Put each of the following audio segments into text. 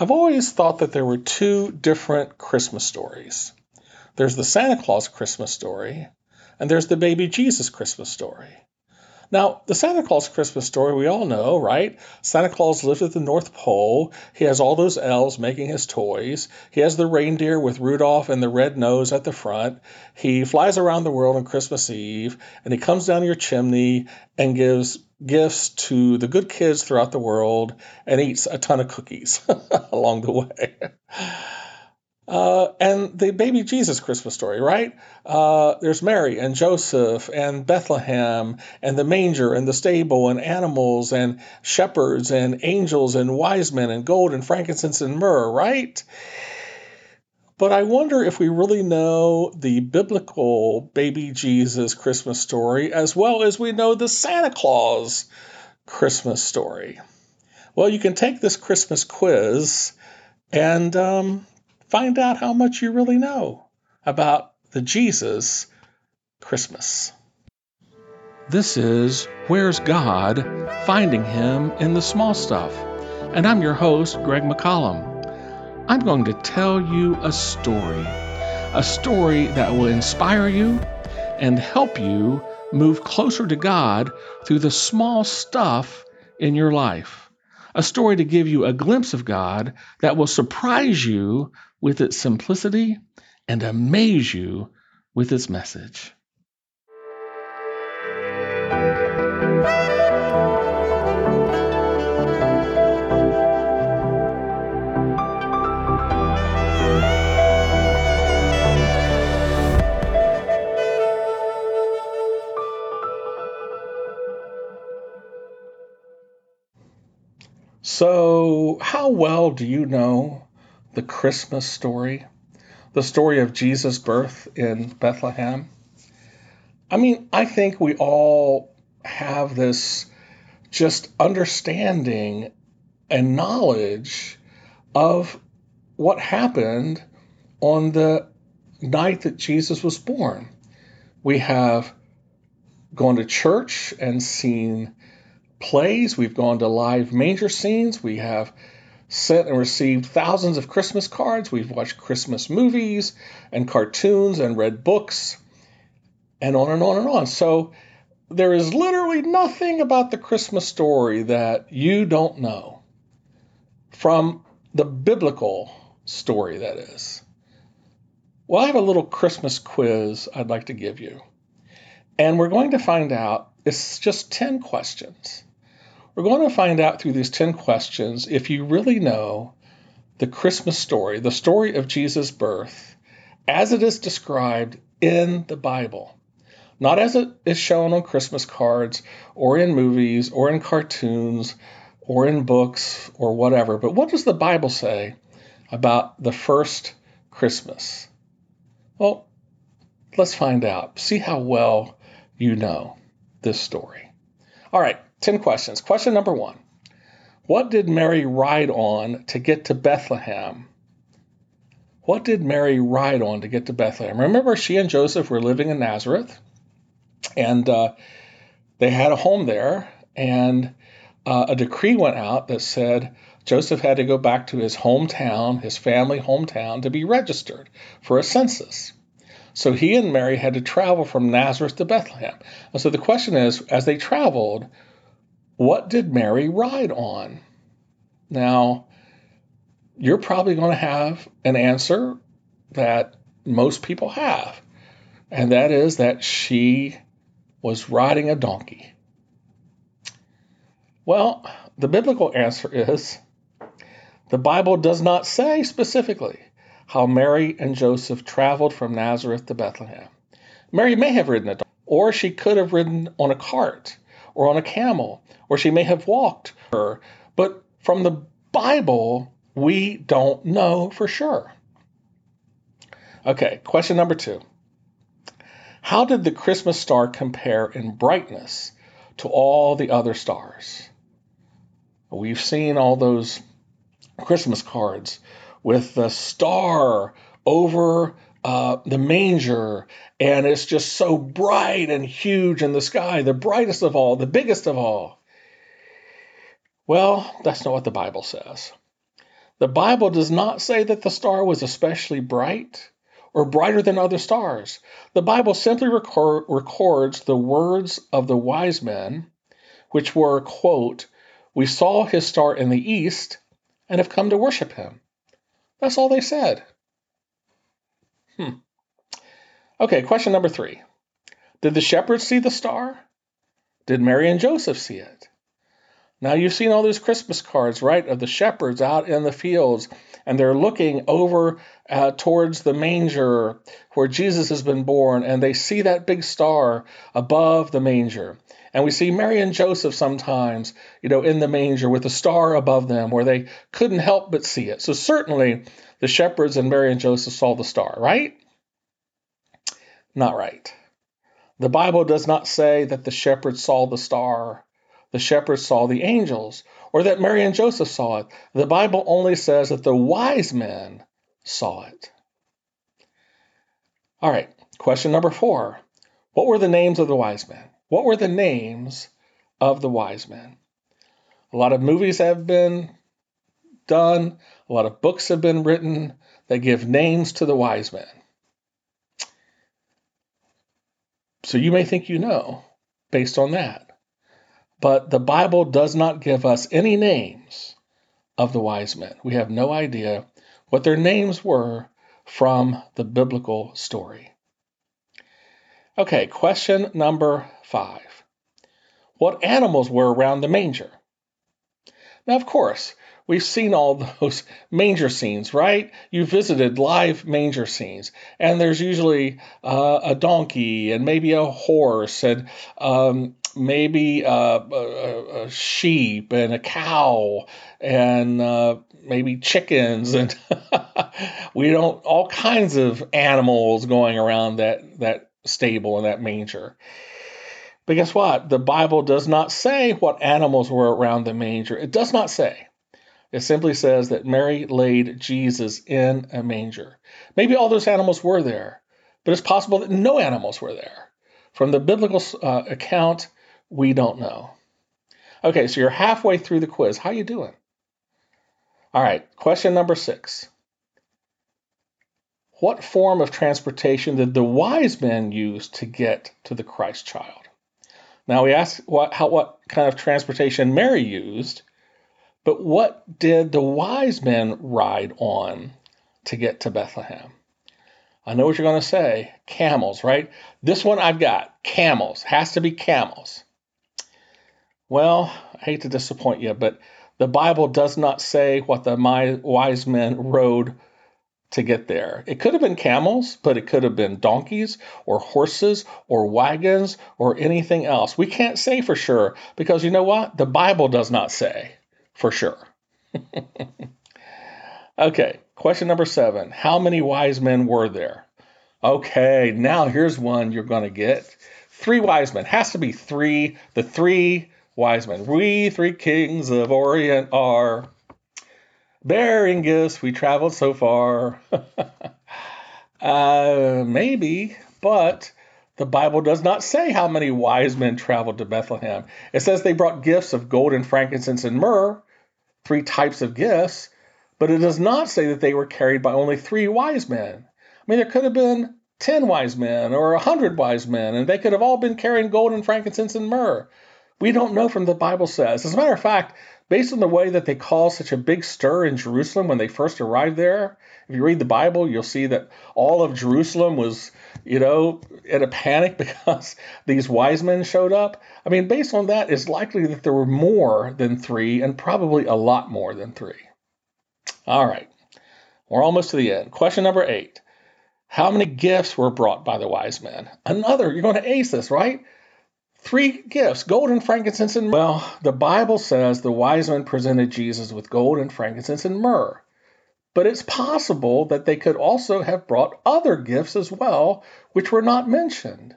I've always thought that there were two different Christmas stories. There's the Santa Claus Christmas story, and there's the baby Jesus Christmas story. Now, the Santa Claus Christmas story, we all know, right? Santa Claus lives at the North Pole. He has all those elves making his toys. He has the reindeer with Rudolph and the red nose at the front. He flies around the world on Christmas Eve, and he comes down your chimney and gives gifts to the good kids throughout the world and eats a ton of cookies along the way. Uh, and the baby Jesus Christmas story, right? Uh, there's Mary and Joseph and Bethlehem and the manger and the stable and animals and shepherds and angels and wise men and gold and frankincense and myrrh, right? But I wonder if we really know the biblical baby Jesus Christmas story as well as we know the Santa Claus Christmas story. Well, you can take this Christmas quiz and um, find out how much you really know about the Jesus Christmas. This is Where's God? Finding Him in the Small Stuff. And I'm your host, Greg McCollum. I'm going to tell you a story, a story that will inspire you and help you move closer to God through the small stuff in your life. A story to give you a glimpse of God that will surprise you with its simplicity and amaze you with its message. So, how well do you know the Christmas story, the story of Jesus' birth in Bethlehem. I mean, I think we all have this just understanding and knowledge of what happened on the night that Jesus was born. We have gone to church and seen plays, we've gone to live manger scenes, we have sent and received thousands of Christmas cards. We've watched Christmas movies and cartoons and read books and on and on and on. So there is literally nothing about the Christmas story that you don't know from the biblical story, that is. Well, I have a little Christmas quiz I'd like to give you. And we're going to find out, it's just 10 questions. We're going to find out through these 10 questions if you really know the Christmas story, the story of Jesus' birth, as it is described in the Bible. Not as it is shown on Christmas cards or in movies or in cartoons or in books or whatever, but what does the Bible say about the first Christmas? Well, let's find out. See how well you know this story. All right, 10 questions. Question number one What did Mary ride on to get to Bethlehem? What did Mary ride on to get to Bethlehem? Remember, she and Joseph were living in Nazareth, and uh, they had a home there, and uh, a decree went out that said Joseph had to go back to his hometown, his family hometown, to be registered for a census. So he and Mary had to travel from Nazareth to Bethlehem. And so the question is, as they traveled, what did Mary ride on? Now, you're probably going to have an answer that most people have, and that is that she was riding a donkey. Well, the biblical answer is the Bible does not say specifically how Mary and Joseph traveled from Nazareth to Bethlehem. Mary may have ridden a donkey, or she could have ridden on a cart or on a camel, or she may have walked her. But from the Bible, we don't know for sure. Okay, question number two. How did the Christmas star compare in brightness to all the other stars? We've seen all those Christmas cards with the star over uh, the manger, and it's just so bright and huge in the sky, the brightest of all, the biggest of all. Well, that's not what the Bible says. The Bible does not say that the star was especially bright or brighter than other stars. The Bible simply record, records the words of the wise men, which were, quote, We saw his star in the east and have come to worship him. That's all they said. Hmm. Okay, question number three. Did the shepherds see the star? Did Mary and Joseph see it? Now you've seen all those Christmas cards, right, of the shepherds out in the fields, and they're looking over uh, towards the manger where Jesus has been born, and they see that big star above the manger. And we see Mary and Joseph sometimes, you know, in the manger with the star above them where they couldn't help but see it. So certainly the shepherds and Mary and Joseph saw the star, right? Not right. The Bible does not say that the shepherds saw the star, the shepherds saw the angels, or that Mary and Joseph saw it. The Bible only says that the wise men saw it. All right, question number four. What were the names of the wise men? What were the names of the wise men? A lot of movies have been done, a lot of books have been written that give names to the wise men. So you may think you know based on that. But the Bible does not give us any names of the wise men. We have no idea what their names were from the biblical story. Okay, question number five. What animals were around the manger? Now, of course, We've seen all those manger scenes, right? You visited live manger scenes, and there's usually uh, a donkey and maybe a horse and um, maybe uh, a, a, sheep and a cow and uh, maybe chickens and we don't all kinds of animals going around that that stable and that manger. But guess what? The Bible does not say what animals were around the manger. It does not say. It simply says that Mary laid Jesus in a manger. Maybe all those animals were there, but it's possible that no animals were there. From the biblical uh, account, we don't know. Okay, so you're halfway through the quiz. How you doing? All right, question number six. What form of transportation did the wise men use to get to the Christ child? Now we ask what, how, what kind of transportation Mary used, but what did the wise men ride on to get to Bethlehem? I know what you're going to say camels, right? This one I've got camels, has to be camels. Well, I hate to disappoint you, but the Bible does not say what the wise men rode to get there. It could have been camels, but it could have been donkeys or horses or wagons or anything else. We can't say for sure because you know what? The Bible does not say for sure. okay, question number seven. How many wise men were there? Okay, now here's one you're going to get. Three wise men. Has to be three. The three wise men. We three kings of Orient are bearing gifts. We traveled so far. uh, maybe, but the Bible does not say how many wise men traveled to Bethlehem. It says they brought gifts of gold and frankincense and myrrh, three types of gifts, but it does not say that they were carried by only three wise men. I mean, there could have been 10 wise men or 100 wise men, and they could have all been carrying gold and frankincense and myrrh. We don't know from the Bible says. As a matter of fact, based on the way that they caused such a big stir in Jerusalem when they first arrived there, if you read the Bible, you'll see that all of Jerusalem was, you know, in a panic because these wise men showed up. I mean, based on that, it's likely that there were more than three and probably a lot more than three. All right, we're almost to the end. Question number eight How many gifts were brought by the wise men? Another, you're going to ace this, right? Three gifts gold and frankincense and well, the Bible says the wise men presented Jesus with gold and frankincense and myrrh. But it's possible that they could also have brought other gifts as well, which were not mentioned.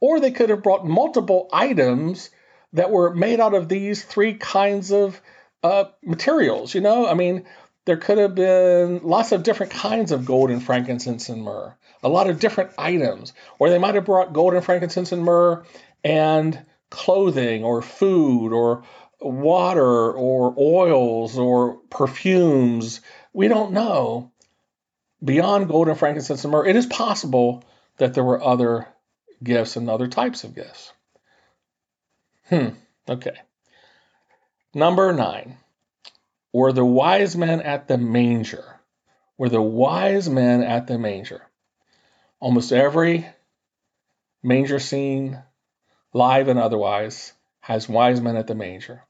Or they could have brought multiple items that were made out of these three kinds of uh, materials. You know, I mean, there could have been lots of different kinds of gold and frankincense and myrrh, a lot of different items. Or they might have brought gold and frankincense and myrrh and clothing or food or water or oils or perfumes. We don't know. Beyond gold and frankincense and myrrh, it is possible that there were other gifts and other types of gifts. Hmm, okay. Number nine. Were the wise men at the manger? Were the wise men at the manger? Almost every manger scene, live and otherwise, has wise men at the manger.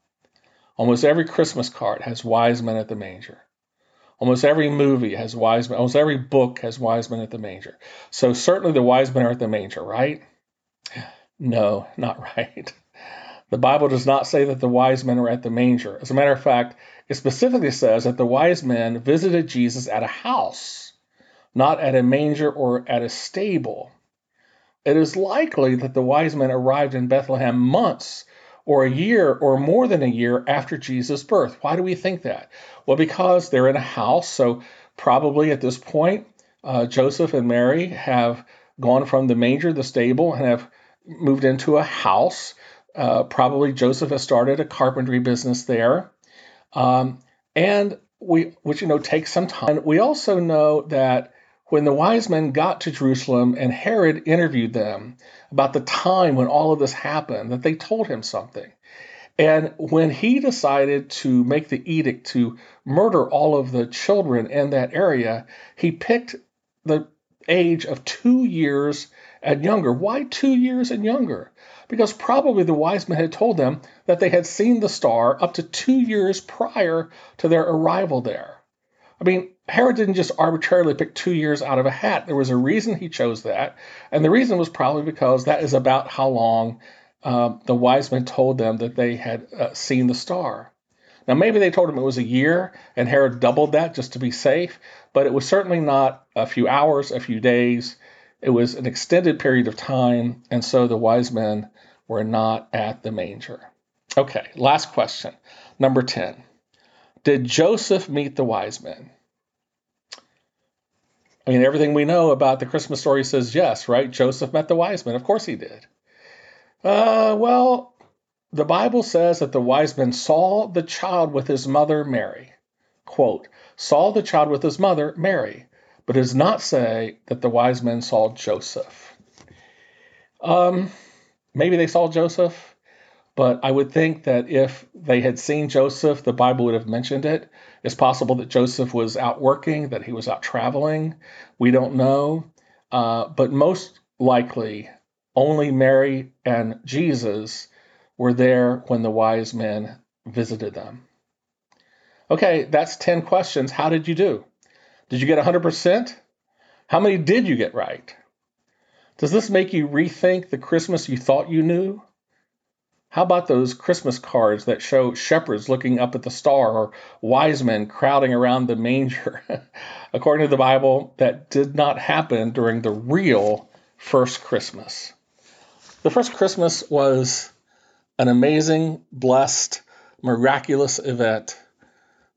Almost every Christmas card has wise men at the manger. Almost every movie has wise men. Almost every book has wise men at the manger. So certainly the wise men are at the manger, right? No, not right. The Bible does not say that the wise men are at the manger. As a matter of fact, it specifically says that the wise men visited Jesus at a house, not at a manger or at a stable. It is likely that the wise men arrived in Bethlehem months or a year or more than a year after Jesus' birth. Why do we think that? Well, because they're in a house. So, probably at this point, uh, Joseph and Mary have gone from the manger, the stable, and have moved into a house. Uh, probably Joseph has started a carpentry business there. Um, and we, which, you know, takes some time. We also know that when the wise men got to Jerusalem and Herod interviewed them about the time when all of this happened, that they told him something. And when he decided to make the edict to murder all of the children in that area, he picked the age of two years and younger. Why two years and younger? Because probably the wise men had told them that they had seen the star up to two years prior to their arrival there. I mean, Herod didn't just arbitrarily pick two years out of a hat. There was a reason he chose that. And the reason was probably because that is about how long um, the wise men told them that they had uh, seen the star. Now, maybe they told him it was a year, and Herod doubled that just to be safe, but it was certainly not a few hours, a few days. It was an extended period of time, and so the wise men were not at the manger. Okay, last question. Number 10. Did Joseph meet the wise men? I mean, everything we know about the Christmas story says yes, right? Joseph met the wise men. Of course he did. Uh, well, the Bible says that the wise men saw the child with his mother Mary. Quote, saw the child with his mother Mary, but does not say that the wise men saw Joseph. Um, maybe they saw Joseph. But I would think that if they had seen Joseph, the Bible would have mentioned it. It's possible that Joseph was out working, that he was out traveling. We don't know. Uh, but most likely, only Mary and Jesus were there when the wise men visited them. Okay, that's 10 questions. How did you do? Did you get 100%? How many did you get right? Does this make you rethink the Christmas you thought you knew? How about those Christmas cards that show shepherds looking up at the star or wise men crowding around the manger? According to the Bible, that did not happen during the real first Christmas. The first Christmas was an amazing, blessed, miraculous event.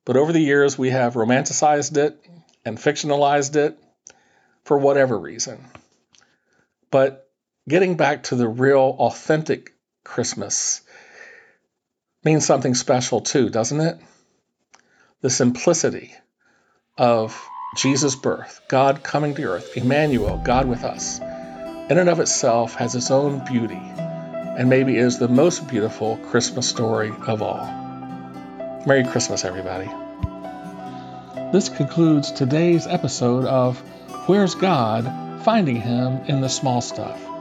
But over the years, we have romanticized it and fictionalized it for whatever reason. But getting back to the real, authentic Christmas means something special too, doesn't it? The simplicity of Jesus' birth, God coming to earth, Emmanuel, God with us, in and of itself has its own beauty and maybe is the most beautiful Christmas story of all. Merry Christmas, everybody. This concludes today's episode of Where's God? Finding Him in the Small Stuff.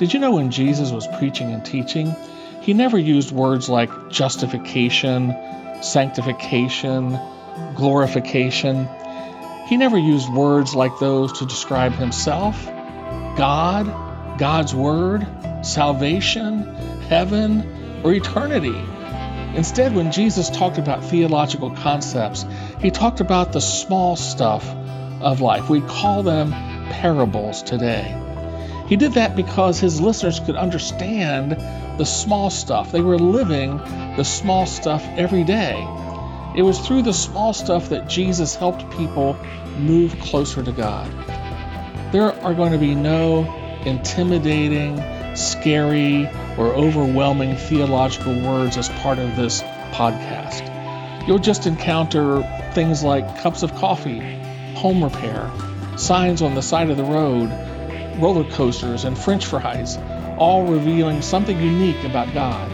Did you know when Jesus was preaching and teaching, he never used words like justification, sanctification, glorification. He never used words like those to describe himself, God, God's Word, salvation, heaven, or eternity. Instead, when Jesus talked about theological concepts, he talked about the small stuff of life. We call them parables today. He did that because his listeners could understand the small stuff. They were living the small stuff every day. It was through the small stuff that Jesus helped people move closer to God. There are going to be no intimidating, scary, or overwhelming theological words as part of this podcast. You'll just encounter things like cups of coffee, home repair, signs on the side of the road, roller coasters, and french fries, all revealing something unique about God,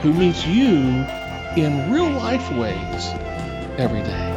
who meets you in real life ways every day.